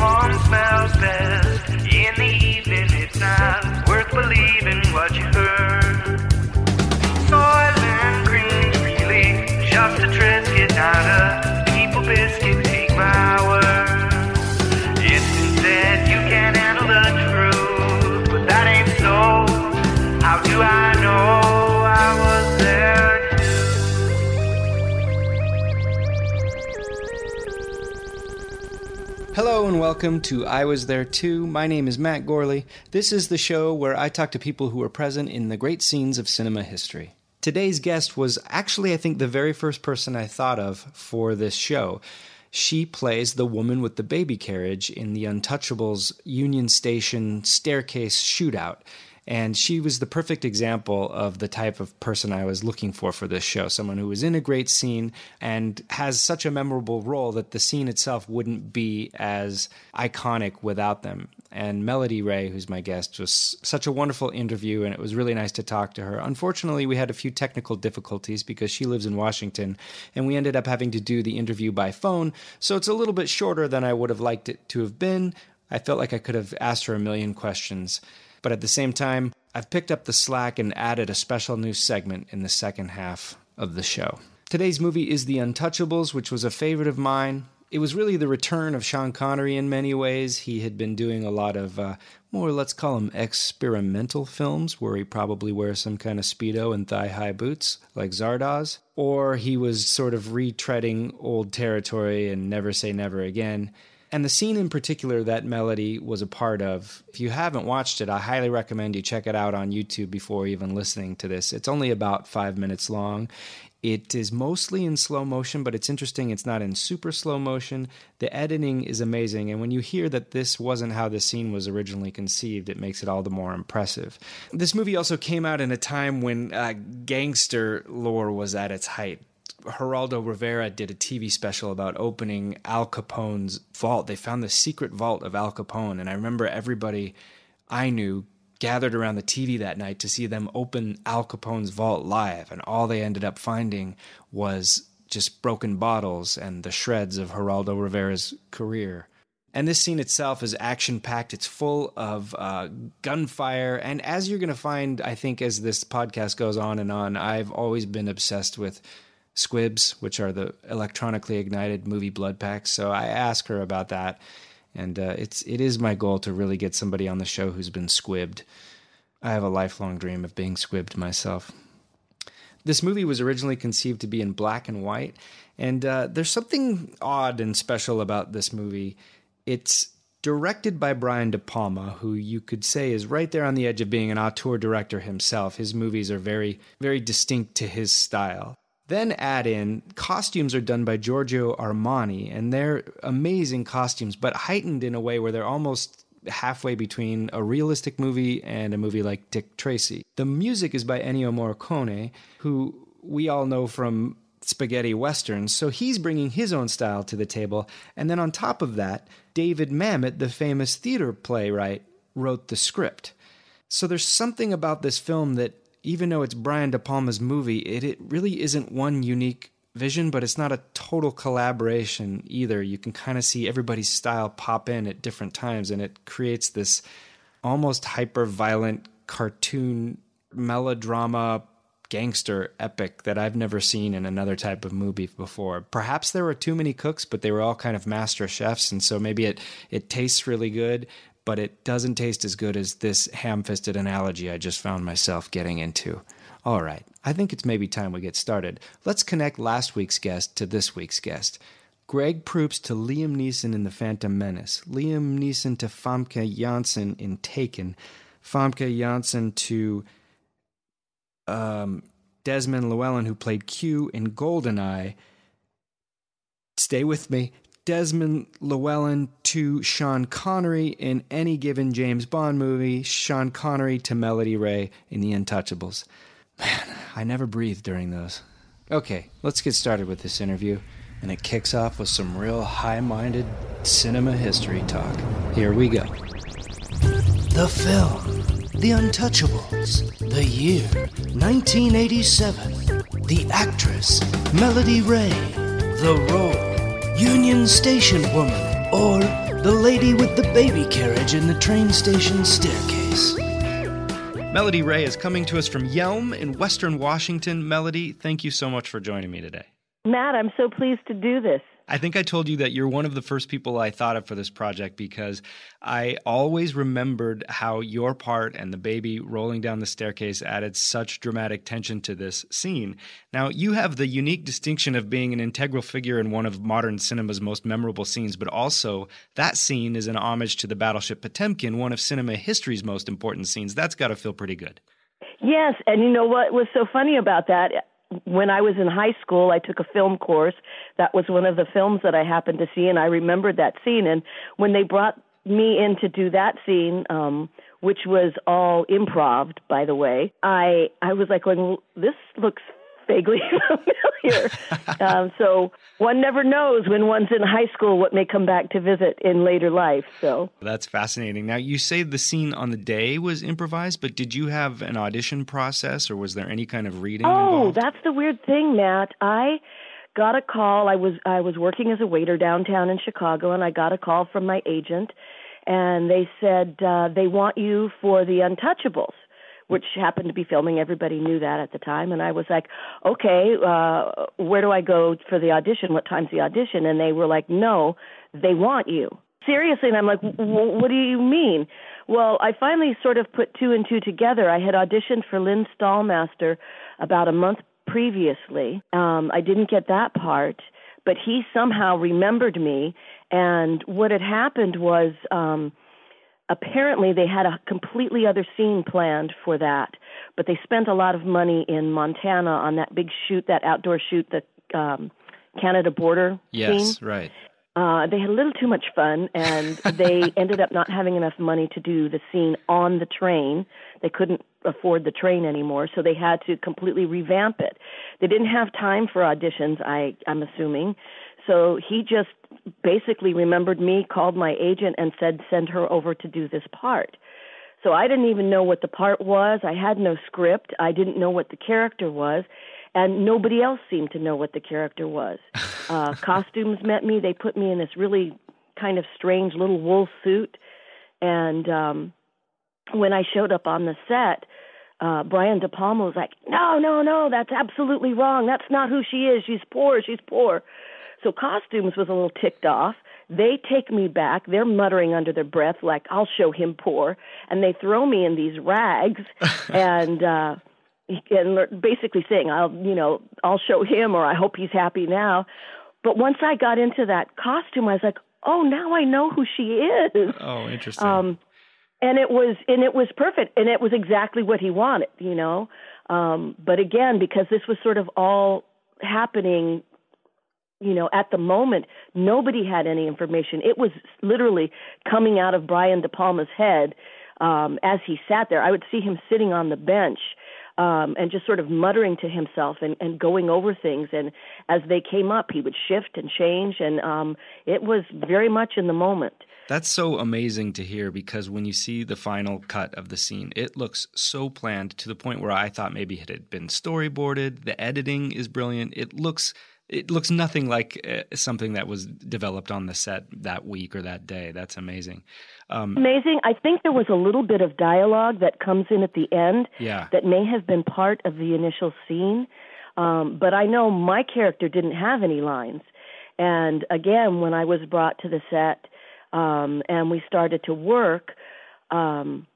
Napalm smells best in the evening. It's not worth believing what you heard. Soylent Green, really, just a Triscuit, not a people biscuit. Take my word. Welcome to I Was There Too. My name is Matt Gourley. This is the show where I talk to people who were present in the great scenes of cinema history. Today's guest was actually, I think, the very first person I thought of for this show. She plays the woman with the baby carriage in the Untouchables Union Station staircase shootout. And she was the perfect example of the type of person I was looking for for this show. Someone who was in a great scene and has such a memorable role that the scene itself wouldn't be as iconic without them. And Melody Rae, who's my guest, was such a wonderful interview, and it was really nice to talk to her. Unfortunately, we had a few technical difficulties because she lives in Washington, and we ended up having to do the interview by phone. So it's a little bit shorter than I would have liked it to have been. I felt like I could have asked her a million questions. But at the same time, I've picked up the slack and added a special new segment in the second half of the show. Today's movie is The Untouchables, which was a favorite of mine. It was really the return of Sean Connery in many ways. He had been doing a lot of uh, more, let's call them experimental films, where he probably wears some kind of Speedo and thigh high boots, like Zardoz. Or he was sort of retreading old territory and Never Say Never Again. And the scene in particular that Melody was a part of, if you haven't watched it, I highly recommend you check it out on YouTube before even listening to this. It's only about five minutes long. It is mostly in slow motion, but it's interesting. It's not in super slow motion. The editing is amazing. And when you hear that this wasn't how the scene was originally conceived, it makes it all the more impressive. This movie also came out in a time when uh, gangster lore was at its height. Geraldo Rivera did a TV special about opening Al Capone's vault. They found the secret vault of Al Capone. And I remember everybody I knew gathered around the TV that night to see them open Al Capone's vault live. And all they ended up finding was just broken bottles and the shreds of Geraldo Rivera's career. And this scene itself is action packed. It's full of uh, gunfire. And as you're going to find, I think, as this podcast goes on and on, I've always been obsessed with squibs, which are the electronically ignited movie blood packs. So I ask her about that, and uh, it's it is my goal to really get somebody on the show who's been squibbed. I have a lifelong dream of being squibbed myself. This movie was originally conceived to be in black and white, and uh, there's something odd and special about this movie. It's directed by Brian De Palma, who you could say is right there on the edge of being an auteur director himself. His movies are very, very distinct to his style. Then add in costumes are done by Giorgio Armani, and they're amazing costumes, but heightened in a way where they're almost halfway between a realistic movie and a movie like Dick Tracy. The music is by Ennio Morricone, who we all know from spaghetti westerns, so he's bringing his own style to the table. And then on top of that, David Mamet, the famous theater playwright, wrote the script. So there's something about this film that even though it's Brian De Palma's movie, it, it really isn't one unique vision, but it's not a total collaboration either. You can kind of see everybody's style pop in at different times, and it creates this almost hyper violent cartoon melodrama gangster epic that I've never seen in another type of movie before. Perhaps there were too many cooks, but they were all kind of master chefs, and so maybe it it tastes really good, but it doesn't taste as good as this ham-fisted analogy I just found myself getting into. All right, I think it's maybe time we get started. Let's connect last week's guest to this week's guest. Greg Proops to Liam Neeson in The Phantom Menace, Liam Neeson to Famke Janssen in Taken, Famke Janssen to um, Desmond Llewellyn, who played Q in Goldeneye. Stay with me. Desmond Llewellyn to Sean Connery in any given James Bond movie, Sean Connery to Melody Rae in The Untouchables. Man, I never breathed during those. Okay, let's get started with this interview, and it kicks off with some real high minded cinema history talk. Here we go. The film The Untouchables. The year 1987. The actress Melody Rae. The role Union Station Woman or the lady with the baby carriage in the train station staircase. Melody Rae is coming to us from Yelm in Western Washington. Melody, thank you so much for joining me today. Matt, I'm so pleased to do this. I think I told you that you're one of the first people I thought of for this project because I always remembered how your part and the baby rolling down the staircase added such dramatic tension to this scene. Now, you have the unique distinction of being an integral figure in one of modern cinema's most memorable scenes, but also that scene is an homage to the battleship Potemkin, one of cinema history's most important scenes. That's got to feel pretty good. Yes, and you know what was so funny about that? When I was in high school, I took a film course. That was one of the films that I happened to see, and I remembered that scene. And when they brought me in to do that scene, um, which was all improv, by the way, I I was like, going, well, "This looks vaguely familiar. um, so one never knows when one's in high school what may come back to visit in later life. So that's fascinating. Now you say the scene on the day was improvised, but did you have an audition process, or was there any kind of reading? Oh, involved? that's the weird thing, Matt. I got a call. I was I was working as a waiter downtown in Chicago, and I got a call from my agent, and they said uh, they want you for the Untouchables which happened to be filming. Everybody knew that at the time, and I was like, "Okay, uh, where do I go for the audition? What time's the audition?" And they were like, "No, they want you." Seriously, and I'm like, "What do you mean?" Well, I finally sort of put two and two together. I had auditioned for Lynn Stalmaster about a month previously. Um, I didn't get that part, but he somehow remembered me. And what had happened was um, apparently they had a completely other scene planned for that, but they spent a lot of money in Montana on that big shoot, that outdoor shoot, the um, Canada border yes, scene. right. Uh, they had a little too much fun, and they ended up not having enough money to do the scene on the train. They couldn't afford the train anymore, so they had to completely revamp it. They didn't have time for auditions, I, I'm assuming, so he just basically remembered me, called my agent, and said, send her over to do this part. So I didn't even know what the part was. I had no script. I didn't know what the character was. And nobody else seemed to know what the character was. Uh, costumes met me. They put me in this really kind of strange little wool suit. And um, when I showed up on the set, uh, Brian De Palma was like, "No, no, no, that's absolutely wrong. That's not who she is. She's poor. She's poor." So costumes was a little ticked off. They take me back. They're muttering under their breath like, "I'll show him poor," and they throw me in these rags and uh and basically saying, "I'll, you know, I'll show him or I hope he's happy now." But once I got into that costume, I was like, "Oh, now I know who she is." Oh, interesting. Um and it was and it was perfect and it was exactly what he wanted, you know. Um but again, because this was sort of all happening you know, at the moment, nobody had any information. It was literally coming out of Brian De Palma's head um, as he sat there. I would see him sitting on the bench um, and just sort of muttering to himself and, and going over things. And as they came up, he would shift and change, and um, it was very much in the moment. That's so amazing to hear because when you see the final cut of the scene, it looks so planned to the point where I thought maybe it had been storyboarded. The editing is brilliant. It looks it looks nothing like uh, something that was developed on the set that week or that day. That's amazing. Um, Amazing. I think there was a little bit of dialogue that comes in at the end Yeah. that may have been part of the initial scene. Um, but I know my character didn't have any lines. And again, when I was brought to the set um, and we started to work, um,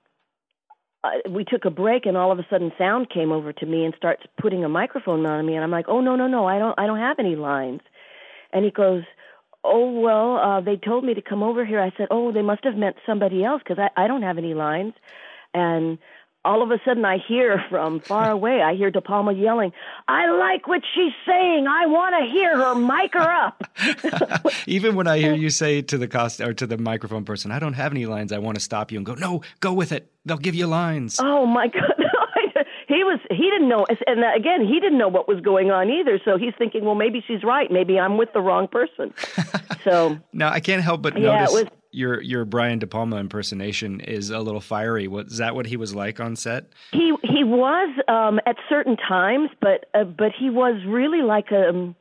uh, we took a break, and all of a sudden, sound came over to me and starts putting a microphone on me, and I'm like, "Oh no, no, no! I don't, I don't have any lines." And he goes, "Oh well, uh, they told me to come over here." I said, "Oh, they must have meant somebody else because I, I don't have any lines." And all of a sudden, I hear from far away, I hear De Palma yelling, "I like what she's saying. I want to hear her. Mic her up." even when I hear you say to the cost or to the microphone person, "I don't have any lines," I want to stop you and go, "No, go with it. They'll give you lines." Oh my God! he was he didn't know, and again, he didn't know what was going on either. So he's thinking, well, maybe she's right. Maybe I'm with the wrong person. So Now I can't help but Yeah, it notice was- your your Brian De Palma impersonation is a little fiery. What is that? What he was like on set? he he was um, at certain times, but uh, but he was really like a um,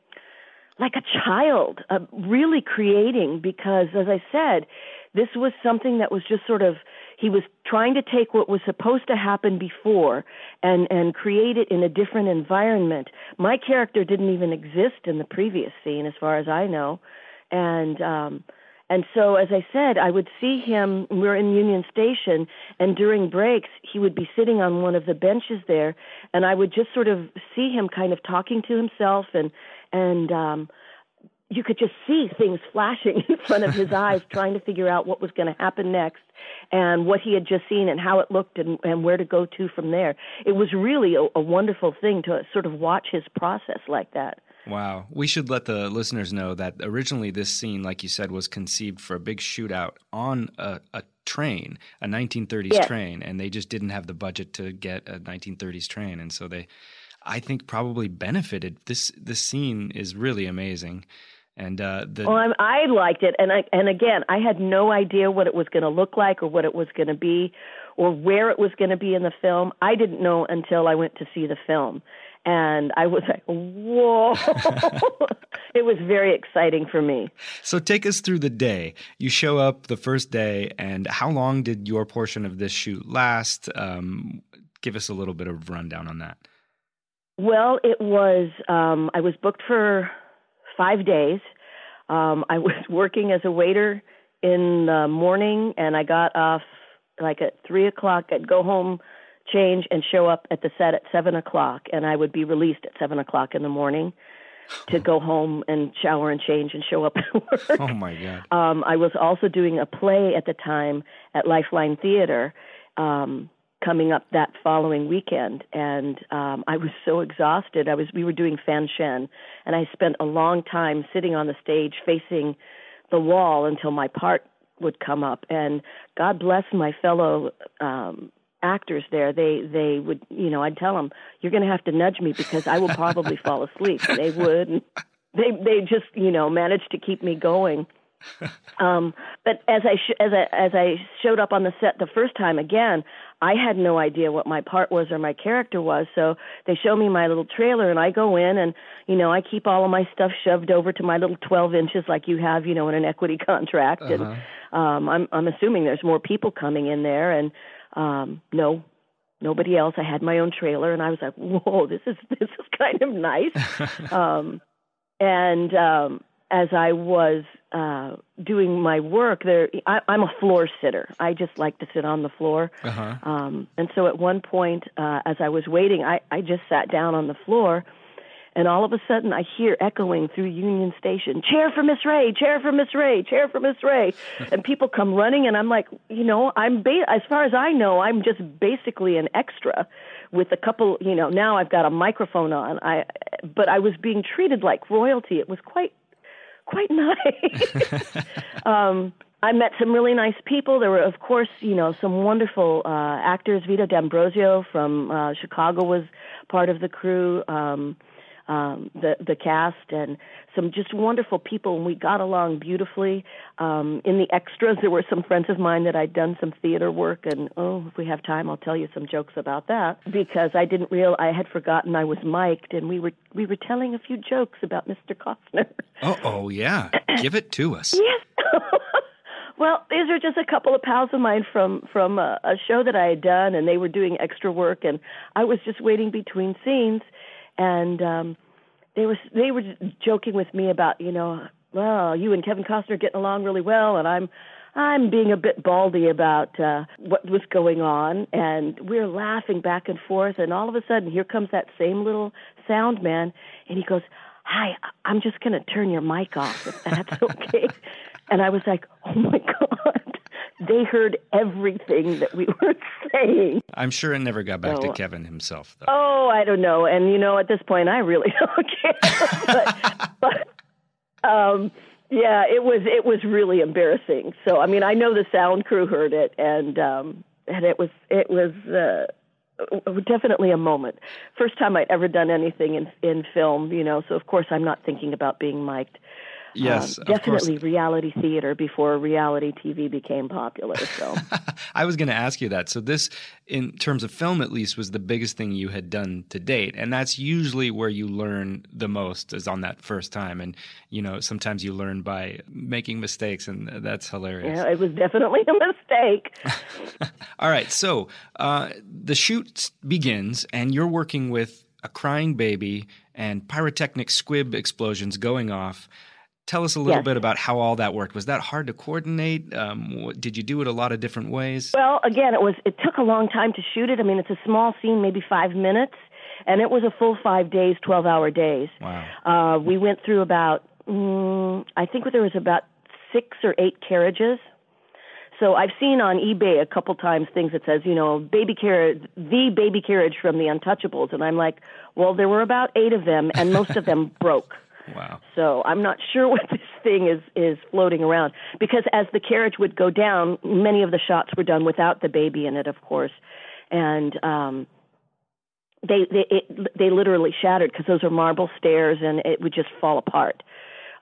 like a child, uh, really creating because, as I said, this was something that was just sort of he was trying to take what was supposed to happen before and and create it in a different environment. My character didn't even exist in the previous scene, as far as I know, and. um and so, as I said, I would see him. We were in Union Station, and during breaks, he would be sitting on one of the benches there, and I would just sort of see him kind of talking to himself, and and um, you could just see things flashing in front of his eyes, trying to figure out what was going to happen next, and what he had just seen, and how it looked, and, and where to go to from there. It was really a, a wonderful thing to sort of watch his process like that. Wow. We should let the listeners know that originally this scene, like you said, was conceived for a big shootout on a, a train, a 1930s Yes. train, and they just didn't have the budget to get a 1930s train, and so they, I think, probably benefited. This this scene is really amazing, and uh, the Well, I'm, I liked it, and I, and again, I had no idea what it was going to look like, or what it was going to be, or where it was going to be in the film. I didn't know until I went to see the film, and I was like, "Whoa!" it was very exciting for me. So take us through the day. You show up the first day, and how long did your portion of this shoot last? Um, give us a little bit of rundown on that. Well, it was. Um, I was booked for five days. Um, I was working as a waiter in the morning, and I got off like at three o'clock. I'd go home, change, and show up at the set at seven o'clock, and I would be released at seven o'clock in the morning to go home and shower and change and show up at work. Oh my god! Um, I was also doing a play at the time at Lifeline Theater, um, coming up that following weekend, and um, I was so exhausted. I was we were doing Fanshen, and I spent a long time sitting on the stage facing the wall until my part would come up. And God bless my fellow um, actors there. They they would you know I'd tell them you're going to have to nudge me because I will probably fall asleep. They would. And they they just you know managed to keep me going. Um, but as I sh- as I as I showed up on the set the first time again, I had no idea what my part was or my character was. So they show me my little trailer, and I go in, and you know I keep all of my stuff shoved over to my little 12 inches, like you have, you know, in an equity contract. And um, I'm I'm assuming there's more people coming in there, and um, no, nobody else. I had my own trailer, and I was like, whoa, this is this is kind of nice. um, and um, as I was uh, doing my work, there I, I'm a floor sitter. I just like to sit on the floor. Uh-huh. Um, and so at one point, uh, as I was waiting, I, I just sat down on the floor, and all of a sudden I hear echoing through Union Station, "Chair for Miss Rae, chair for Miss Rae, chair for Miss Rae," and people come running, and I'm like, you know, I'm ba- as far as I know, I'm just basically an extra with a couple, you know. Now I've got a microphone on. I, but I was being treated like royalty. It was quite quite nice. um, I met some really nice people. There were, of course, you know, some wonderful uh, actors. Vito D'Ambrosio from uh, Chicago was part of the crew. Um, um, the the cast and some just wonderful people, and we got along beautifully. Um, in the extras, there were some friends of mine that I'd done some theater work, and oh, if we have time, I'll tell you some jokes about that because I didn't real I had forgotten I was mic'd, and we were we were telling a few jokes about Mr. Costner. Oh, oh yeah, give it to us. Yes. well, these are just a couple of pals of mine from from a, a show that I had done, and they were doing extra work, and I was just waiting between scenes, and um they were they were joking with me about you know, well, you and Kevin Costner getting along really well, and I'm I'm being a bit baldy about uh, what was going on, and we're laughing back and forth, and all of a sudden, here comes that same little sound man, and he goes, "Hi, I'm just going to turn your mic off if that's okay." and I was like, "Oh my god!" They heard everything that we were saying. I'm sure it never got back So- to Kevin himself, though. Oh, I don't know. And you know, at this point, I really don't care. but, but um, yeah, it was it was really embarrassing. So I mean, I know the sound crew heard it, and um, and it was it was. Uh, definitely a moment first time i'd ever done anything in in film you know so of course i'm not thinking about being mic'd yes, um, of course. definitely reality theater before reality tv became popular so I was going to ask you that. So this, in terms of film at least, was the biggest thing you had done to date, and that's usually where you learn the most is on that first time. And you know, sometimes you learn by making mistakes, and that's hilarious. yeah, it was definitely a mistake All right, so uh, the shoot begins, and you're working with a crying baby and pyrotechnic squib explosions going off. Tell us a little Yes. bit about how all that worked. Was that hard to coordinate? Um, did you do it a lot of different ways? Well, again, it was. It took a long time to shoot it. I mean, it's a small scene, maybe five minutes, and it was a full five days, twelve-hour days. Wow. Uh, we went through about, mm, I think there was about six or eight carriages. So I've seen on eBay a couple times things that says, you know, baby carriage, the baby carriage from the Untouchables, and I'm like, well, there were about eight of them, and most of them broke. Wow. So I'm not sure what this thing is is floating around because as the carriage would go down, many of the shots were done without the baby in it, of course, and um, they they it, they literally shattered because those are marble stairs and it would just fall apart.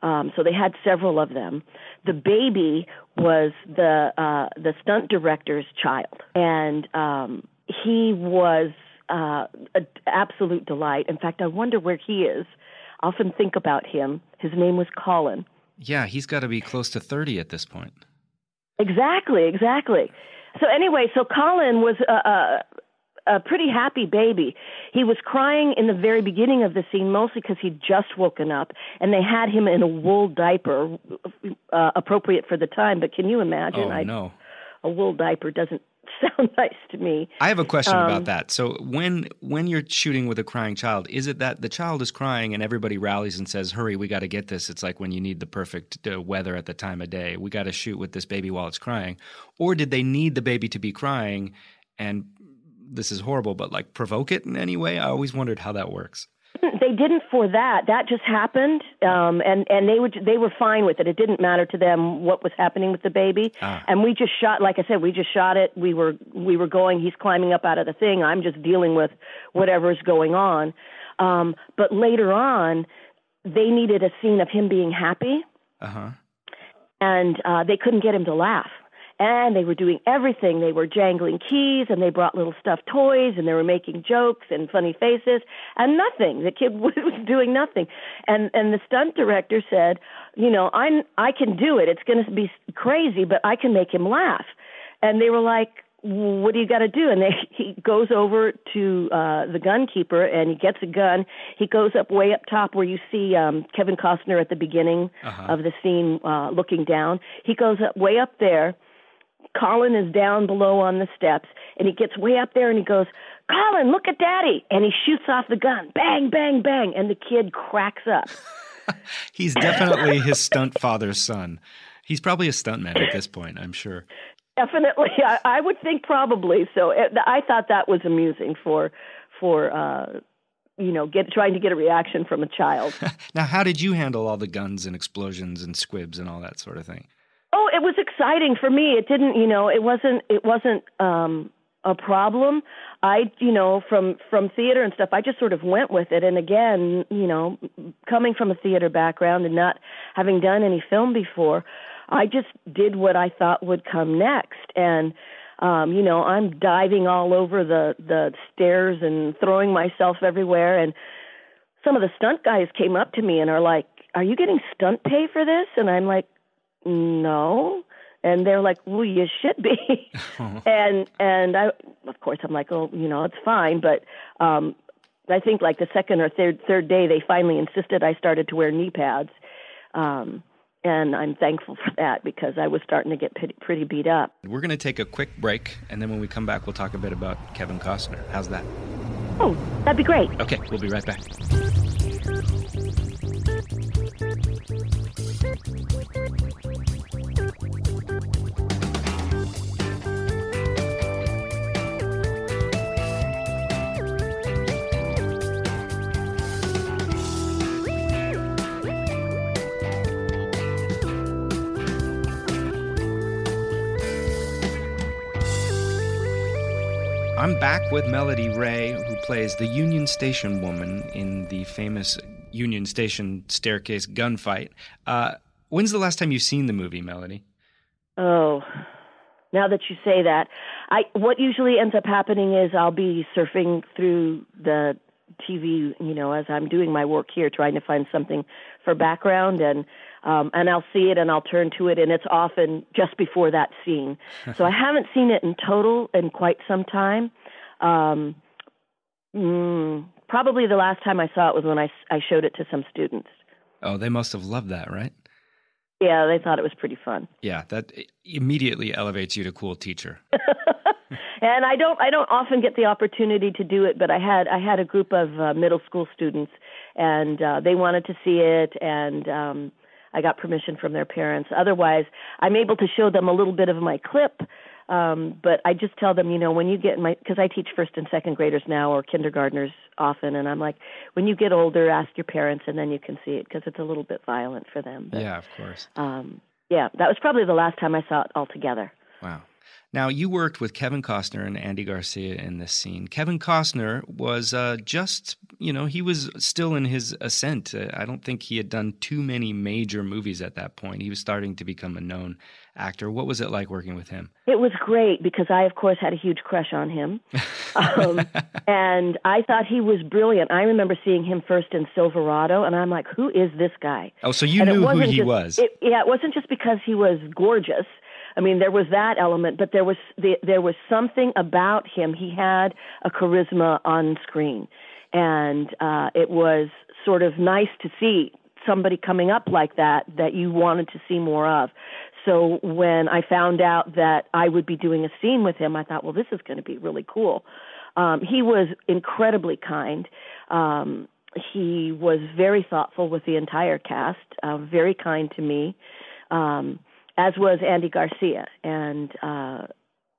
Um, so they had several of them. The baby was the uh, the stunt director's child, and um, he was uh, an absolute delight. In fact, I wonder where he is. Often think about him. His name was Colin. Yeah, he's got to be close to 30 at this point. Exactly, exactly. So anyway, so Colin was a, a, a pretty happy baby. He was crying in the very beginning of the scene, mostly because he'd just woken up, and they had him in a wool diaper, uh, appropriate for the time. But can you imagine? Oh, I, no. A wool diaper doesn't sound nice to me. I have a question Um, about that. So when when you're shooting with a crying child, is it that the child is crying and everybody rallies and says, "Hurry, we got to get this." It's like when you need the perfect uh, weather at the time of day. We got to shoot with this baby while it's crying. Or did they need the baby to be crying and this is horrible, but like provoke it in any way? I always wondered how that works. They didn't for that. That just happened, um, and and they would they were fine with it. It didn't matter to them what was happening with the baby. Ah. And we just shot, like I said, we just shot it. We were we were going. He's climbing up out of the thing. I'm just dealing with whatever's going on. Um, but later on, they needed a scene of him being happy, Uh huh. and uh, they couldn't get him to laugh. And they were doing everything. They were jangling keys, and they brought little stuffed toys, and they were making jokes and funny faces, and nothing. The kid was doing nothing. And and the stunt director said, you know, I'm I can do it. It's going to be crazy, but I can make him laugh. And they were like, what do you got to do? And they, he goes over to uh, the gun keeper and he gets a gun. He goes up way up top where you see um, Kevin Costner at the beginning Uh-huh. of the scene uh, looking down. He goes up way up there. Colin is down below on the steps and he gets way up there and he goes, Colin, look at daddy. And he shoots off the gun. Bang, bang, bang. And the kid cracks up. He's definitely his stunt father's son. He's probably a stuntman at this point, I'm sure. Definitely, I, I would think probably. So it, I thought that was amusing for for uh, you know get trying to get a reaction from a child. Now, how did you handle all the guns and explosions and squibs and all that sort of thing? It was exciting for me. It didn't, you know, it wasn't it wasn't um, a problem. I, you know, from from theater and stuff, I just sort of went with it. And again, you know, coming from a theater background and not having done any film before, I just did what I thought would come next. And um, you know, I'm diving all over the the stairs and throwing myself everywhere. And some of the stunt guys came up to me and are like, "Are you getting stunt pay for this?" And I'm like, "No." And they're like, "Well, you should be." and and I, of course, I'm like, "Oh, you know, it's fine." But um, I think like the second or third third day, they finally insisted I started to wear knee pads. Um, and I'm thankful for that because I was starting to get pretty, pretty beat up. We're going to take a quick break, and then when we come back, we'll talk a bit about Kevin Costner. How's that? Oh, that'd be great. Okay, we'll be right back. I'm back with Melody Rae, who plays the Union Station woman in the famous Union Station staircase gunfight. Uh, when's the last time you've seen the movie, Melody? Oh, now that you say that, I what usually ends up happening is I'll be surfing through the TV, you know, as I'm doing my work here, trying to find something for background, and um, and I'll see it and I'll turn to it, and it's often just before that scene. so I haven't seen it in total in quite some time. Um, mm, probably the last time I saw it was when I I showed it to some students. Oh, they must have loved that, right? Yeah, they thought it was pretty fun. Yeah, that immediately elevates you to cool teacher. and I don't I don't often get the opportunity to do it, but I had I had a group of uh, middle school students, and uh, they wanted to see it, and um, I got permission from their parents. Otherwise, I'm able to show them a little bit of my clip. Um, but I just tell them, you know, when you get my, because I teach first and second graders now or kindergartners often, and I'm like, when you get older, ask your parents, and then you can see it because it's a little bit violent for them. But, yeah, of course. Um, yeah, that was probably the last time I saw it altogether. Wow. Now, you worked with Kevin Costner and Andy Garcia in this scene. Kevin Costner was uh, just, you know, he was still in his ascent. Uh, I don't think he had done too many major movies at that point. He was starting to become a known actor. What was it like working with him? It was great because I, of course, had a huge crush on him. um, and I thought he was brilliant. I remember seeing him first in Silverado, and I'm like, who is this guy? Oh, so you and knew who he just, was. It, yeah, it wasn't just because he was gorgeous. I mean, there was that element, but there was the, there was something about him. He had a charisma on screen, and uh, it was sort of nice to see somebody coming up like that that you wanted to see more of. So when I found out that I would be doing a scene with him, I thought, well, this is going to be really cool. Um, he was incredibly kind. Um, he was very thoughtful with the entire cast, uh, very kind to me. Um, as was Andy Garcia, and uh,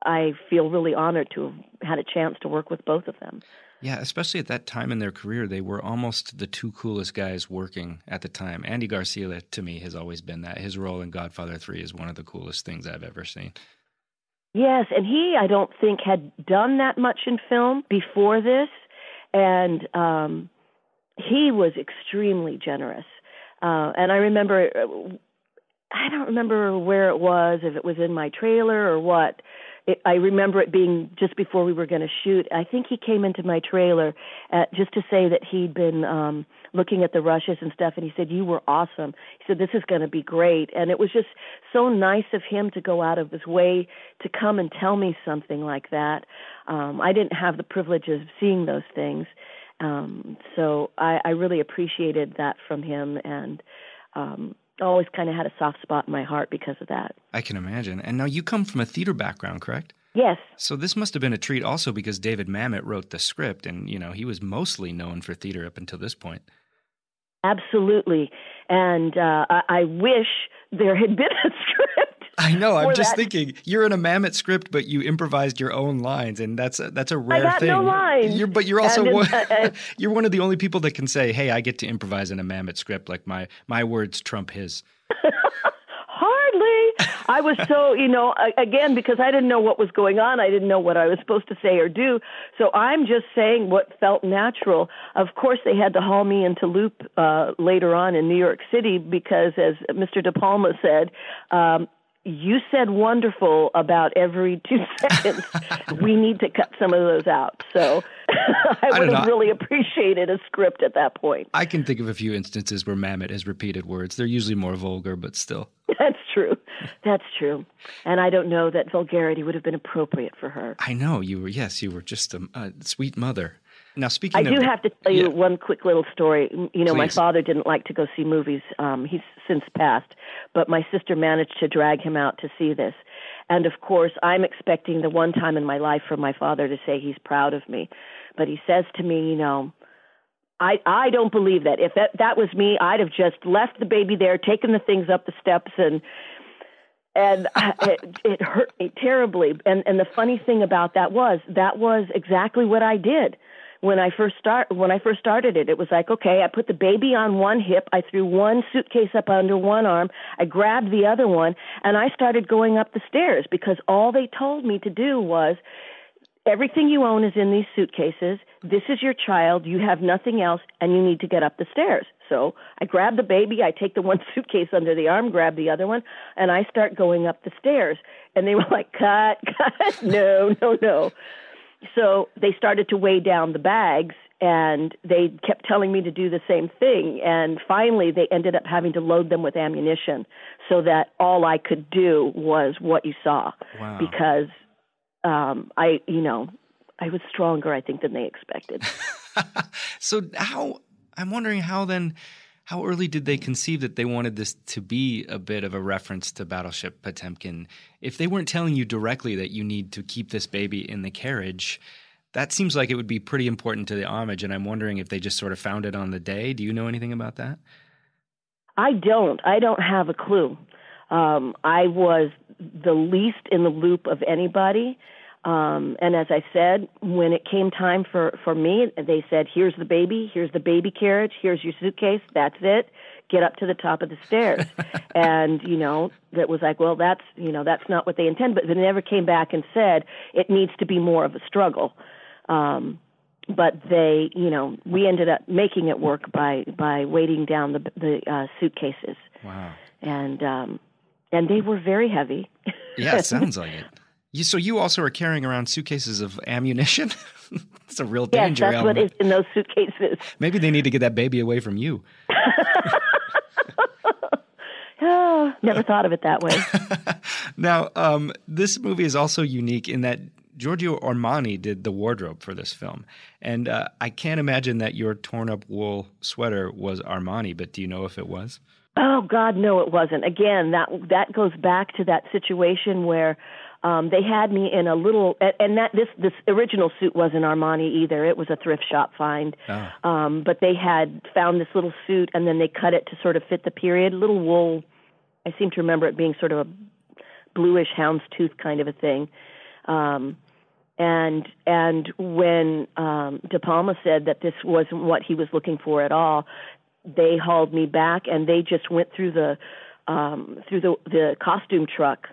I feel really honored to have had a chance to work with both of them. Yeah, especially at that time in their career, they were almost the two coolest guys working at the time. Andy Garcia, to me, has always been that. His role in Godfather 3 is one of the coolest things I've ever seen. Yes, and he, I don't think, had done that much in film before this, and um, he was extremely generous. Uh, and I remember uh, I don't remember where it was, if it was in my trailer or what. It, I remember it being just before we were going to shoot. I think he came into my trailer at, just to say that he'd been um looking at the rushes and stuff, and he said you were awesome. He said this is going to be great, and it was just so nice of him to go out of his way to come and tell me something like that. Um, I didn't have the privilege of seeing those things, um, so I, I really appreciated that from him, and um, always kind of had a soft spot in my heart because of that. I can imagine. And now you come from a theater background, correct? Yes. So this must have been a treat also because David Mamet wrote the script and, you know, he was mostly known for theater up until this point. Absolutely. And uh, I, I wish there had been a script. I know. I'm just that. thinking you're in a Mamet script, but you improvised your own lines, and that's a, that's a rare I got thing. no lines. You're, but you're also one, uh, uh, you're one of the only people that can say, "Hey, I get to improvise in a Mamet script. Like my my words trump his." Hardly. I was so, you know, again, because I didn't know what was going on, I didn't know what I was supposed to say or do. So I'm just saying what felt natural. Of course, they had to haul me into loop uh, later on in New York City because, as Mr. De Palma said, um, you said wonderful about every two seconds. we need to cut some of those out. So I would I have really appreciated a script at that point. I can think of a few instances where Mamet has repeated words. They're usually more vulgar, but still. That's true. That's true. And I don't know that vulgarity would have been appropriate for her. I know. You were, yes, you were just a, a sweet mother. Now, speaking I of, do have to tell you yeah. one quick little story. You know, Please. my father didn't like to go see movies. Um, he's since passed, but my sister managed to drag him out to see this. And of course, I'm expecting the one time in my life for my father to say he's proud of me. But he says to me, you know, I I don't believe that. If that that was me, I'd have just left the baby there, taken the things up the steps and and it, it hurt me terribly. And and the funny thing about that was that was exactly what I did when I first start when I first started it. It was like, okay, I put the baby on one hip, I threw one suitcase up under one arm, I grabbed the other one, and I started going up the stairs because all they told me to do was everything you own is in these suitcases. This is your child. You have nothing else, and you need to get up the stairs. So I grab the baby, I take the one suitcase under the arm, grab the other one, and I start going up the stairs. And they were like, cut, cut, no, no, no. So they started to weigh down the bags and they kept telling me to do the same thing. And finally, they ended up having to load them with ammunition so that all I could do was what you saw. Wow. Because um, I, you know, I was stronger, I think, than they expected. so how, I'm wondering how then how early did they conceive that they wanted this to be a bit of a reference to Battleship Potemkin? If they weren't telling you directly that you need to keep this baby in the carriage, that seems like it would be pretty important to the homage. And I'm wondering if they just sort of found it on the day. Do you know anything about that? I don't. I don't have a clue. Um, I was the least in the loop of anybody. Um, and as I said, when it came time for, for me, they said, here's the baby, here's the baby carriage, here's your suitcase, that's it. Get up to the top of the stairs. and, you know, that was like, well, that's, you know, that's not what they intend. But they never came back and said it needs to be more of a struggle. Um, but they, you know, we ended up making it work by, by weighting down the, the uh, suitcases. Wow. And, um, and they were very heavy. Yeah, it sounds like it. You, so you also are carrying around suitcases of ammunition. It's a real danger. Yes, that's element. what is in those suitcases. Maybe they need to get that baby away from you. oh, never thought of it that way. now, um, this movie is also unique in that Giorgio Armani did the wardrobe for this film, and uh, I can't imagine that your torn-up wool sweater was Armani. But do you know if it was? Oh God, no, it wasn't. Again, that that goes back to that situation where um, they had me in a little, and that this this original suit wasn't Armani either. It was a thrift shop find. Oh. Um, but they had found this little suit, and then they cut it to sort of fit the period. Little wool. I seem to remember it being sort of a bluish houndstooth kind of a thing. Um, and and when um, De Palma said that this wasn't what he was looking for at all, they hauled me back, and they just went through the um, through the the costume truck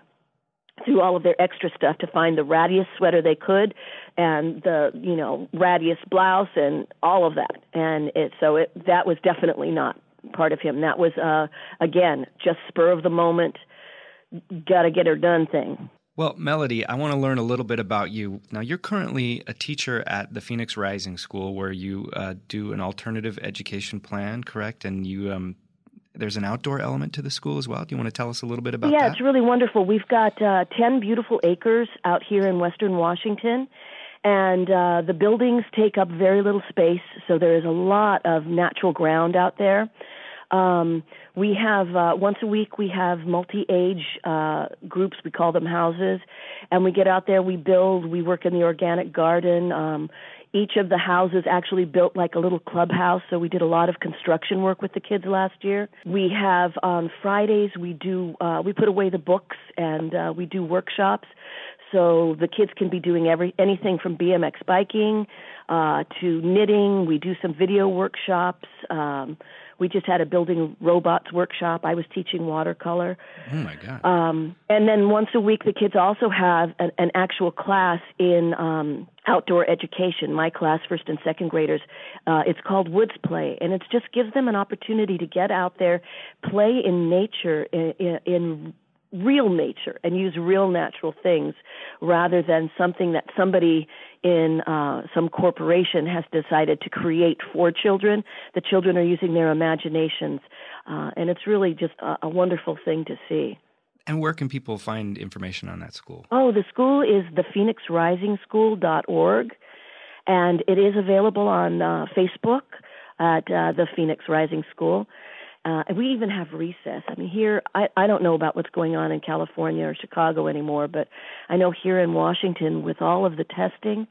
through all of their extra stuff to find the rattiest sweater they could and the you know rattiest blouse and all of that and it so it that was definitely not part of him that was uh again just spur of the moment got to get her done thing well, Melody, I want to learn a little bit about you. Now, you're currently a teacher at the Phoenix Rising School, where you uh, do an alternative education plan, correct? And you um, there's an outdoor element to the school as well. Do you want to tell us a little bit about yeah, that? Yeah, it's really wonderful. We've got uh, 10 beautiful acres out here in western Washington, and uh, the buildings take up very little space, so there is a lot of natural ground out there. Um, we have uh, once a week we have multi-age uh, groups. We call them houses, and we get out there. We build. We work in the organic garden. Um, each of the houses actually built like a little clubhouse so we did a lot of construction work with the kids last year we have on fridays we do uh we put away the books and uh we do workshops so the kids can be doing every anything from BMX biking uh, to knitting. We do some video workshops. Um, we just had a building robots workshop. I was teaching watercolor. Oh my god. Um, and then once a week, the kids also have an, an actual class in um, outdoor education. My class, first and second graders, uh, it's called Woods Play, and it just gives them an opportunity to get out there, play in nature, in, in, in real nature and use real natural things rather than something that somebody in uh, some corporation has decided to create for children. The children are using their imaginations, uh, and it's really just a, a wonderful thing to see. and where can people find information on that school? Oh, the school is the phoenixrisingschool.org, and it is available on uh, Facebook at uh, the Phoenix Rising School. Uh, and we even have recess. I mean, here, I, I don't know about what's going on in California or Chicago anymore, but I know here in Washington, with all of the testing,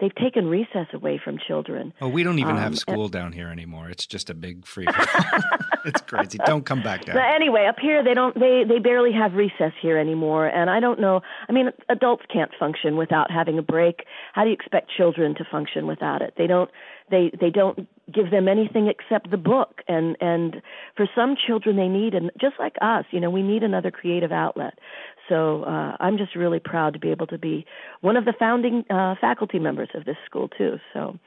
they've taken recess away from children. Oh, we don't even Um, have and- school down here anymore. It's just a big free. it's crazy. Don't come back down. But anyway, up here they don't they they barely have recess here anymore, and I don't know. I mean, adults can't function without having a break. How do you expect children to function without it? They don't they they don't give them anything except the book, and and for some children they need and just like us, you know, we need another creative outlet. So uh, I'm just really proud to be able to be one of the founding uh, faculty members of this school too. So.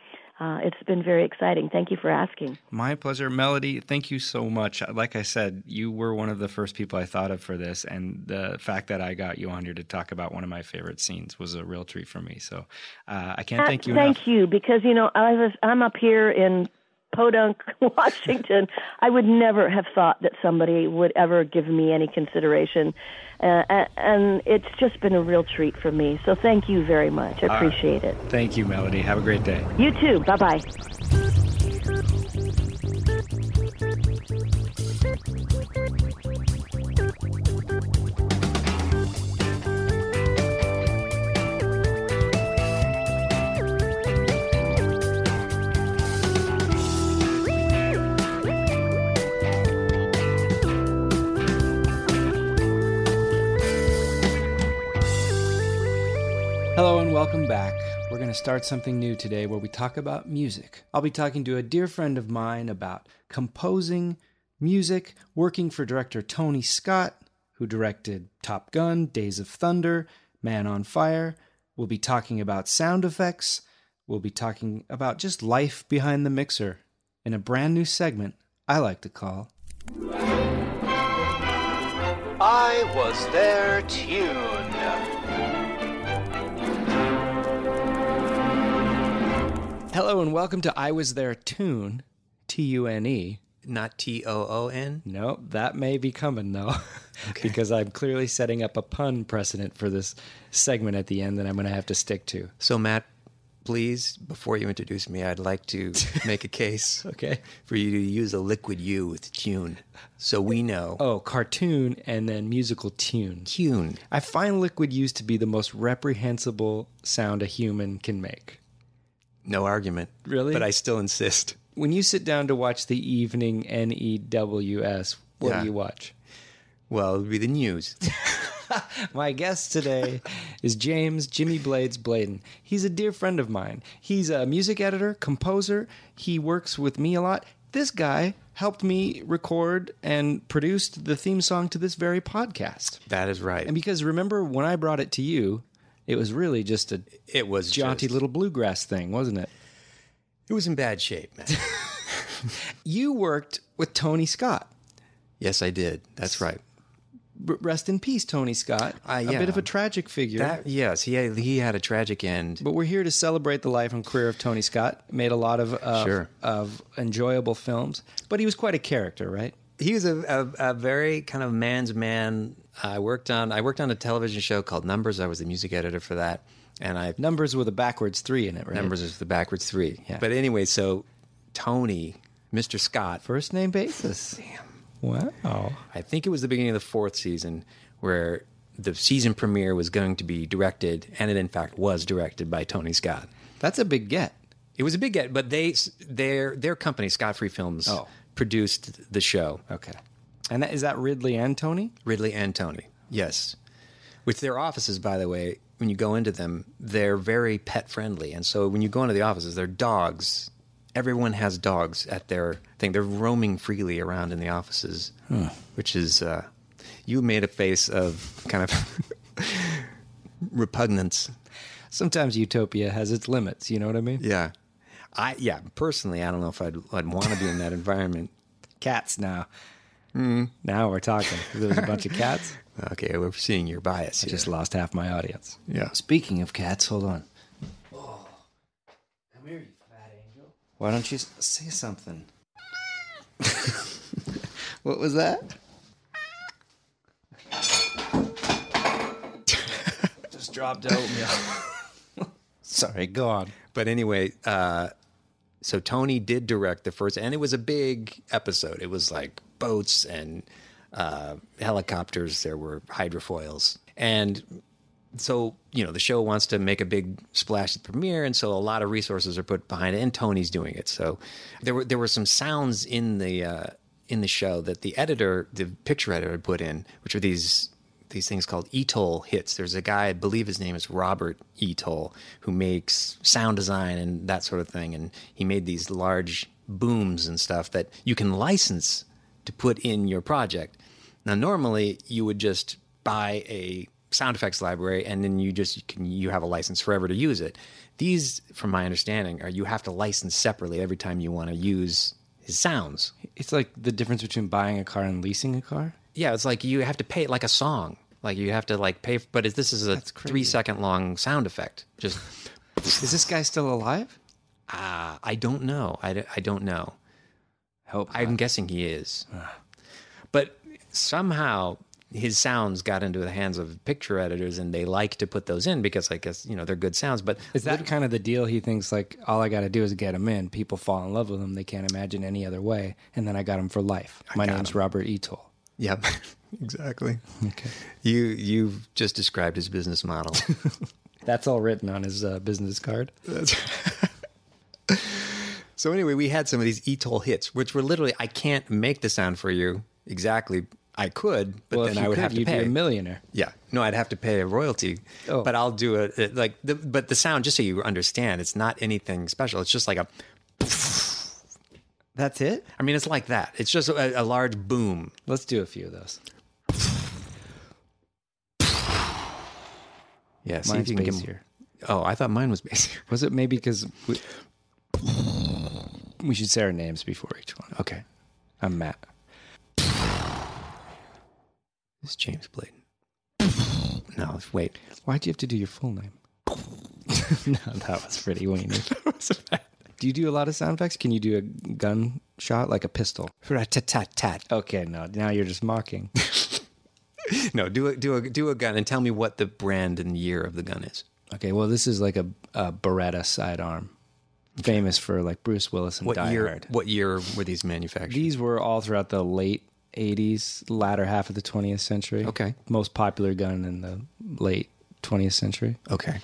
Uh, it's been very exciting. Thank you for asking. My pleasure, Melody. Thank you so much. Like I said, you were one of the first people I thought of for this, and the fact that I got you on here to talk about one of my favorite scenes was a real treat for me. So uh, I can't thank you Uh, Thank enough. you, because you know I was I'm up here in Podunk, Washington. I would never have thought that somebody would ever give me any consideration, uh, and it's just been a real treat for me. So thank you very much. I appreciate it. Thank you, Melody. Have a great day. You too. Bye bye. Welcome back. We're going to start something new today where we talk about music. I'll be talking to a dear friend of mine about composing music, working for director Tony Scott, who directed Top Gun, Days of Thunder, Man on Fire. We'll be talking about sound effects. We'll be talking about just life behind the mixer in a brand new segment I like to call I was there tuned. Hello and welcome to I Was There Tune, T U N E. Not T O O N. Nope, that may be coming though, because I'm clearly setting up a pun precedent for this segment at the end that I'm going to have to stick to. So, Matt, please, before you introduce me, I'd like to make a case Okay. for you to use a liquid U with tune so we know. Oh, cartoon and then musical tune. Tune. I find liquid used to be the most reprehensible sound a human can make. No argument. Really? But I still insist. When you sit down to watch the evening NEWS, what Yeah. do you watch? Well, it would be the news. My guest today is James Jimmy Blades Bladon. He's a dear friend of mine. He's a music editor, composer. He works with me a lot. This guy helped me record and produced the theme song to this very podcast. that is right. And because remember when I brought it to you, it was really just a it was jaunty just- little bluegrass thing, wasn't it? It was in bad shape, man. You worked with Tony Scott. yes, I did. That's right. Rest in peace, Tony Scott. Uh, A bit of a tragic figure. That yes, he had, he had a tragic end. But we're here to celebrate the life and career of Tony Scott. Made a lot of uh, Sure. of enjoyable films, but he was quite a character, right? He was a, a, a very kind of man's man. I worked on I worked on a television show called Numbers. I was the music editor for that, and I Numbers with a backwards three in it, right? Numbers is the backwards three. Yeah. But anyway, so Tony, Mr. Scott, first name basis. Damn. Wow. I think it was the beginning of the fourth season where the season premiere was going to be directed, and it in fact was directed by Tony Scott. That's a big get. It was a big get, but they their their company Scott Free Films Oh. Produced the show. Okay. And that, is that Ridley and Tony? Ridley and Tony. Yes. Which their offices, by the way, when you go into them, they're very pet friendly, and so when you go into the offices, they're dogs. Everyone has dogs at their thing. They're roaming freely around in the offices, which is uh, you made a face of kind of repugnance. Sometimes utopia has its limits. You know what I mean? Yeah, I yeah personally, I don't know if I'd I'd want to be in that environment. Cats now. Now we're talking. There's a bunch of cats. Okay, we're seeing your bias. I Here. just lost half my audience. Yeah. Speaking of cats, hold on. Oh, come here, you fat angel. Why don't you say something? what was that? Just dropped oatmeal. Sorry, go on. But anyway, uh, so Tony did direct the first, and it was a big episode. It was like boats and uh, helicopters. There were hydrofoils, and so you know the show wants to make a big splash at the premiere, and so a lot of resources are put behind it. And Tony's doing it. So there were there were some sounds in the uh, in the show that the editor, the picture editor, had put in, which are these these things called Etoll hits. There's a guy, I believe his name is Robert Etoll, who makes sound design and that sort of thing. And he made these large booms and stuff that you can license to put in your project. Now, normally you would just buy a sound effects library and then you just can you have a license forever to use it. These, from my understanding, are you have to license separately every time you want to use his sounds. It's like the difference between buying a car and leasing a car. Yeah, it's like you have to pay like a song. Like you have to like pay, but this is a three second long sound effect. Just Is this guy still alive? uh, I don't know. I, I don't know. Hope I'm not. guessing he is. But somehow his sounds got into the hands of picture editors, and they like to put those in because I guess you know they're good sounds. But Is that kind of the deal? He thinks like all I got to do is get him in. People fall in love with him. They can't imagine any other way. And then I got him for life. My name's him. Robert Etoll. Yep, exactly. Okay, You you've just described his business model. that's all written on his uh, business card. So anyway, we had some of these Etoll hits, which were literally I can't make the sound for you exactly. I could, but well, then I would could, have to pay. be a millionaire. yeah, no, I'd have to pay a royalty. Oh. But I'll do it it- like the, but the sound, just so you understand, it's not anything special. It's just like a. That's it. I mean, it's like that. It's just a, a large boom. Let's do a few of those. Yeah, see Mine's if you can get- bassier. Oh, I thought mine was bassier. Was it maybe because we, we should say our names before each one? Okay, I'm Matt. This is James Bladon. No, wait. Why'd you have to do your full name? no, that was pretty weenie. do you do a lot of sound effects? Can you do a gun shot like a pistol? Tat tat tat. Okay, no, now you're just mocking. No, do a do a do a gun and tell me what the brand and year of the gun is. Okay, well, this is like a, a Beretta sidearm, famous for like Bruce Willis and What Die year? Hard. What year were these manufactured? These were all throughout the late 80s, latter half of the 20th century. Okay. Most popular gun in the late 20th century. Okay.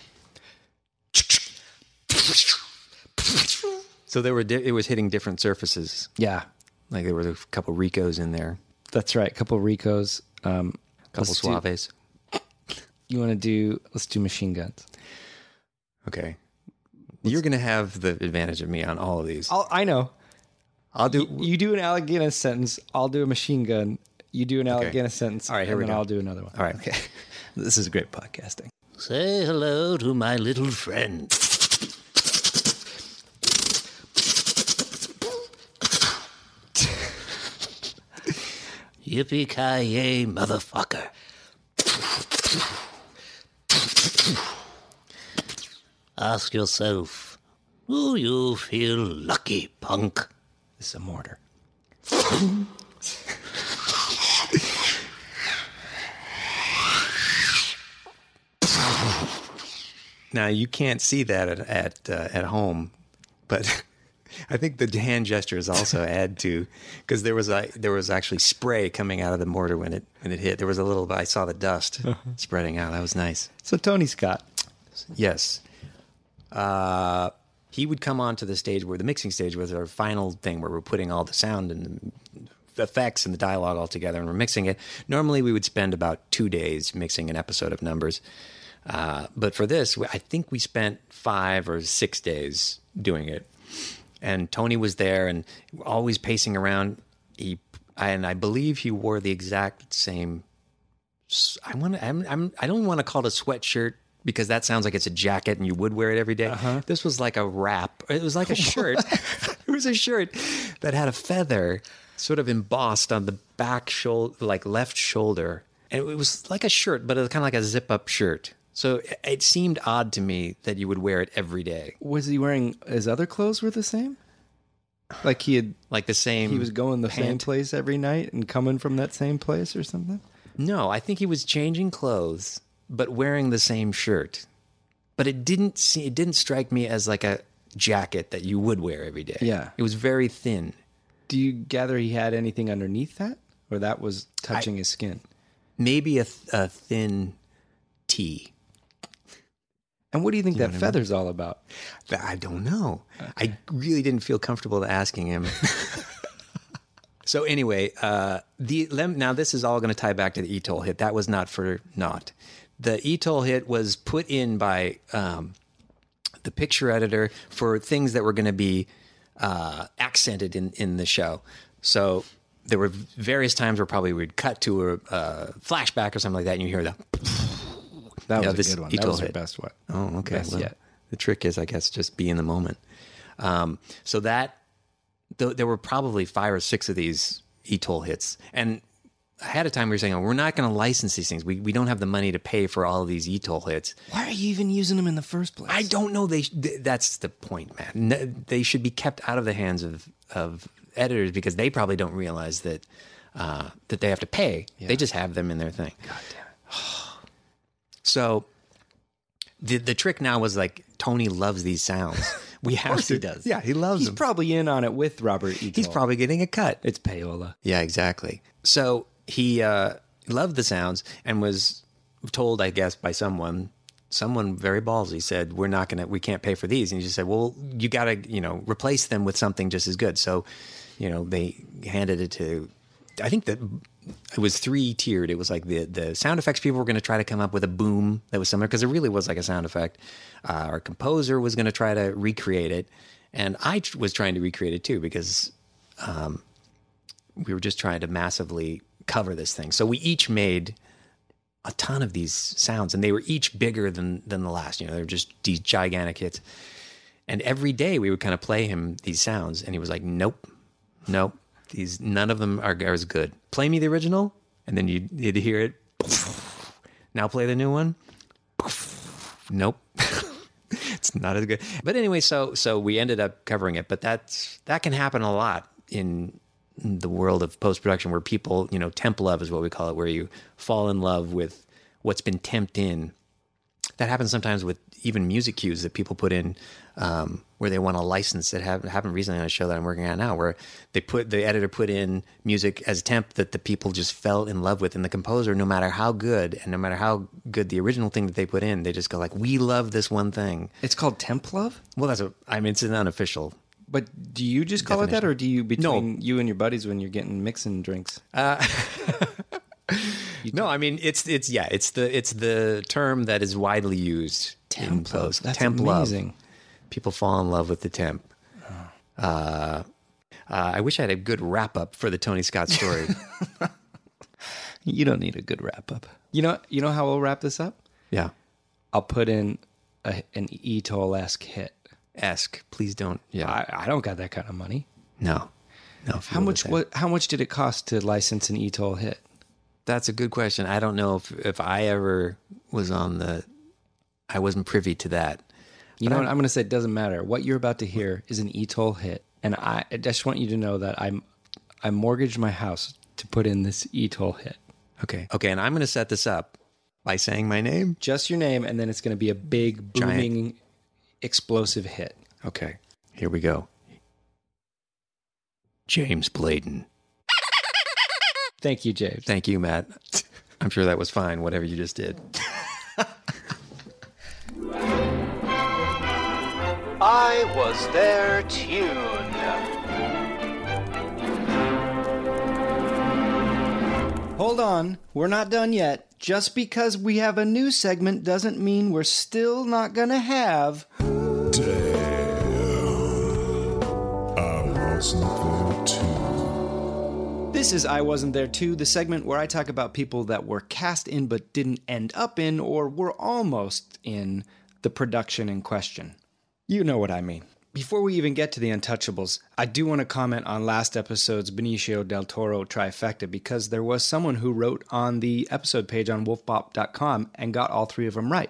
So there were di- it was hitting different surfaces. Yeah, Like there were a couple Ricos in there, that's right. A couple Ricos. Um, a couple let's do- Suaves. you want to do, let's do machine guns. Okay. You're going to have the advantage of me on all of these. I'll, I know. I'll do You do an Alec Guinness sentence, I'll do a machine gun. You do an Alec Okay. Sentence, All right, here and we then go. I'll do another one. All right. Okay. this is great podcasting. Say hello to my little friend. Yippee ki yay, motherfucker. Ask yourself, do you feel lucky, punk? Is a mortar. Now you can't see that at at, uh, at home, but I think the hand gestures also add to because there was a there was actually spray coming out of the mortar when it when it hit. There was a little. I saw the dust spreading out. That was nice. So Tony Scott. Yes. Uh, he would come onto the stage where the mixing stage was our final thing where we're putting all the sound and the effects and the dialogue all together and we're mixing it. Normally we would spend about two days mixing an episode of numbers. Uh, but for this, I think we spent five or six days doing it. And Tony was there and always pacing around. He and I believe he wore the exact same. I want to. I'm, I'm. I don't want to call it a sweatshirt because that sounds like it's a jacket and you would wear it every day. Uh-huh. This was like a wrap. It was like a shirt. it was a shirt that had a feather sort of embossed on the back shoulder, like left shoulder, and it was like a shirt, but it was kind of like a zip-up shirt. So it, seemed odd to me that you would wear it every day, Was he wearing his other clothes were the same? Like he had like the same. he was going the same place every night and coming from that same place or something? No, I think he was changing clothes, but wearing the same shirt. But it didn't see, it didn't strike me as like a jacket that you would wear every day. Yeah. it was very thin. Do you gather he had anything underneath that? Or that was touching his skin? Maybe a, th- a thin tee. And what do you think that feather's all about? I don't know. I really didn't feel comfortable asking him. so anyway, uh, the now this is all going to tie back to the Etoll hit. That was not for naught. The Etoll hit was put in by um, the picture editor for things that were going to be uh, accented in in the show. So there were various times where probably we'd cut to a uh, flashback or something like that, and you hear the That Yeah, was this a good one. Ito That was your hit. best one. Oh, okay. Best Well, yet. The trick is, I guess, just be in the moment. Um, so that th- there were probably five or six of these Etoll hits, and ahead of time we were saying, oh, we're not going to license these things. We we don't have the money to pay for all of these Etoll hits. Why are you even using them in the first place? I don't know. They sh- th- that's the point, man. No, they should be kept out of the hands of of editors because they probably don't realize that uh, that they have to pay. They just have them in their thing. God damn it. So the the trick now was like Tony loves these sounds. We have to, he does. Yeah, he loves He's them. probably in on it with Robert Eaton. He's probably getting a cut. It's payola. Yeah, exactly. So he uh, loved the sounds and was told, I guess, by someone, someone very ballsy said, "We're not gonna, we can't pay for these." And he just said, "Well, you got to, you know, replace them with something just as good." So, you know, they handed it to. I think that it was three tiered. It was like the the sound effects people were going to try to come up with a boom that was similar because it really was like a sound effect. Uh, our composer was going to try to recreate it, and I was trying to recreate it too because we were just trying to massively cover this thing. So we each made a ton of these sounds, and they were each bigger than than the last. You know, they're just these gigantic hits. And every day we would kind of play him these sounds, and he was like, "Nope, nope, these none of them are, are as good. Play me the original, and then you'd, you'd hear it. Now play the new one. Nope." it's not as good. But anyway, so so we ended up covering it. But that's that can happen a lot in the world of post production, where people, you know, temp love is what we call it, where you fall in love with what's been temped in. That happens sometimes with even music cues that people put in, um, where they want a license. That happened, happened recently on a show that I'm working on now, where they put the editor put in music as temp that the people just fell in love with, and the composer, no matter how good and no matter how good the original thing that they put in, they just go like, "We love this one thing." It's called temp love. Well, that's a. I mean, it's an unofficial. But do you just call it that, or do you between No. you and your buddies when you're getting mixing drinks? No, I mean it's it's yeah, it's the it's the term that is widely used in Temp love. That's temp love. Amazing. People fall in love with the temp. Uh, uh, I wish I had a good wrap up for the Tony Scott story. You don't need a good wrap up. You know, you know how we'll wrap this up? yeah, I'll put in a, an Etoll esque hit. esque. Please don't. Yeah, I, I don't got that kind of money. no, no. How much? What? How much did it cost to license an Etoll hit? That's a good question. I don't know if if I ever was on the. I wasn't privy to that. You know what? I'm going to say it doesn't matter. What you're about to hear is an Etoll hit, and I, I just want you to know that I'm I mortgaged my house to put in this Etoll hit. Okay, okay, and I'm going to set this up by saying my name. Just your name, and then it's going to be a big Giant. booming, explosive hit. Okay, here we go. James Bladon. Thank you, James. Thank you, Matt. I'm sure that was fine, whatever you just did. I was their tune. Hold on, we're not done yet. Just because we have a new segment doesn't mean we're still not gonna have. I wasn't there too. This is I Wasn't There Too, the segment where I talk about people that were cast in but didn't end up in or were almost in the production in question. You know what I mean. Before we even get to the Untouchables, I do want to comment on last episode's Benicio del Toro trifecta because there was someone who wrote on the episode page on wolfpop.com and got all three of them right.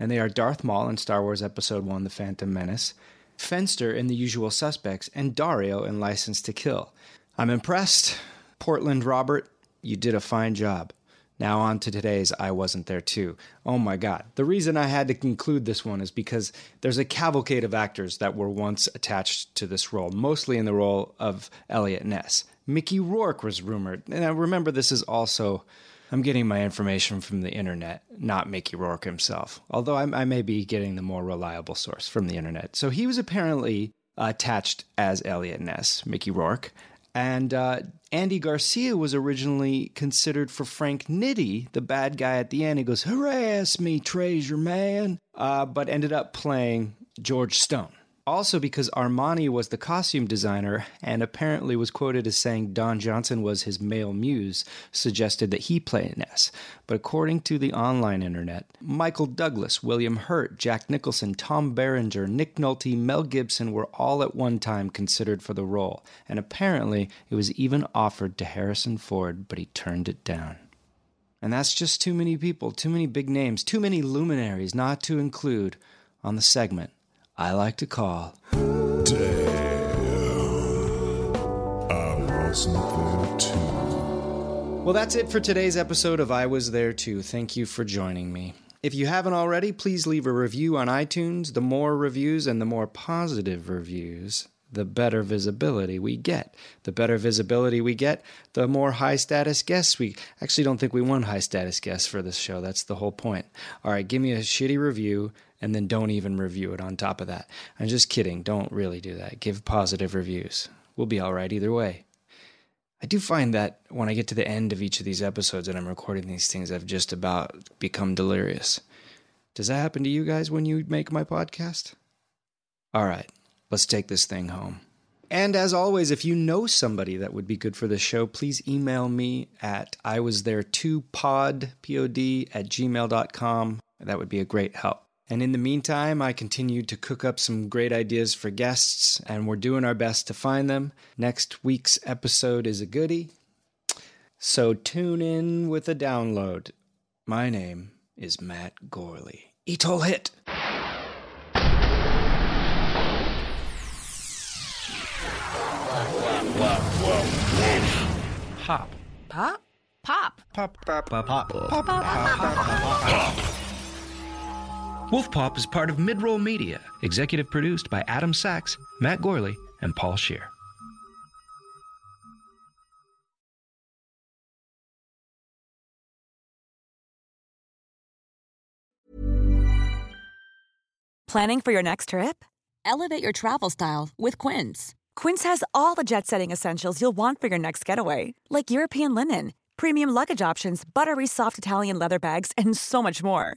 And they are Darth Maul in Star Wars Episode 1 The Phantom Menace, Fenster in The Usual Suspects, and Dario in License to Kill. I'm impressed. Portland Robert, you did a fine job. Now on to today's I Wasn't There Too. Oh my god. The reason I had to conclude this one is because there's a cavalcade of actors that were once attached to this role, mostly in the role of Eliot Ness. Mickey Rourke was rumored. And I remember this is also I'm getting my information from the internet, not Mickey Rourke himself. Although I, I may be getting the more reliable source from the internet. So he was apparently attached as Eliot Ness, Mickey Rourke. And uh, Andy Garcia was originally considered for Frank Nitti, the bad guy at the end. He goes, Harass me, treasure man. Uh, but ended up playing George Stone. Also, because Armani was the costume designer and apparently was quoted as saying Don Johnson was his male muse, suggested that he play Ness. But according to the online internet, Michael Douglas, William Hurt, Jack Nicholson, Tom Berenger, Nick Nolte, Mel Gibson were all at one time considered for the role, and apparently it was even offered to Harrison Ford, but he turned it down. And that's just too many people, too many big names, too many luminaries not to include on the segment I like to call. I wasn't there too. Well, that's it for today's episode of I Was There Too. Thank you for joining me. If you haven't already, please leave a review on iTunes. The more reviews and the more positive reviews, the better visibility we get. The better visibility we get, the more high status guests we actually don't think we want high status guests for this show. That's the whole point. All right, give me a shitty review and then don't even review it on top of that. I'm just kidding. Don't really do that. Give positive reviews. We'll be all right either way. I do find that when I get to the end of each of these episodes and I'm recording these things, I've just about become delirious. Does that happen to you guys when you make my podcast? All right, let's take this thing home. And as always, if you know somebody that would be good for this show, please email me at I was there to pod, P-O-D, at gmail.com. That would be a great help. And in the meantime, I continue to cook up some great ideas for guests, and we're doing our best to find them. Next week's episode is a goodie. So tune in with a download. My name is Matt Gourley. all hit! Hop. Pop? Pop. Pop, pop, pop, pop, pop, pop, Wolfpop is part of Midroll Media, executive produced by Adam Sachs, Matt Gourley, and Paul Scheer. Planning for your next trip? Elevate your travel style with Quince. Quince has all the jet setting essentials you'll want for your next getaway, like European linen, premium luggage options, buttery soft Italian leather bags, and so much more.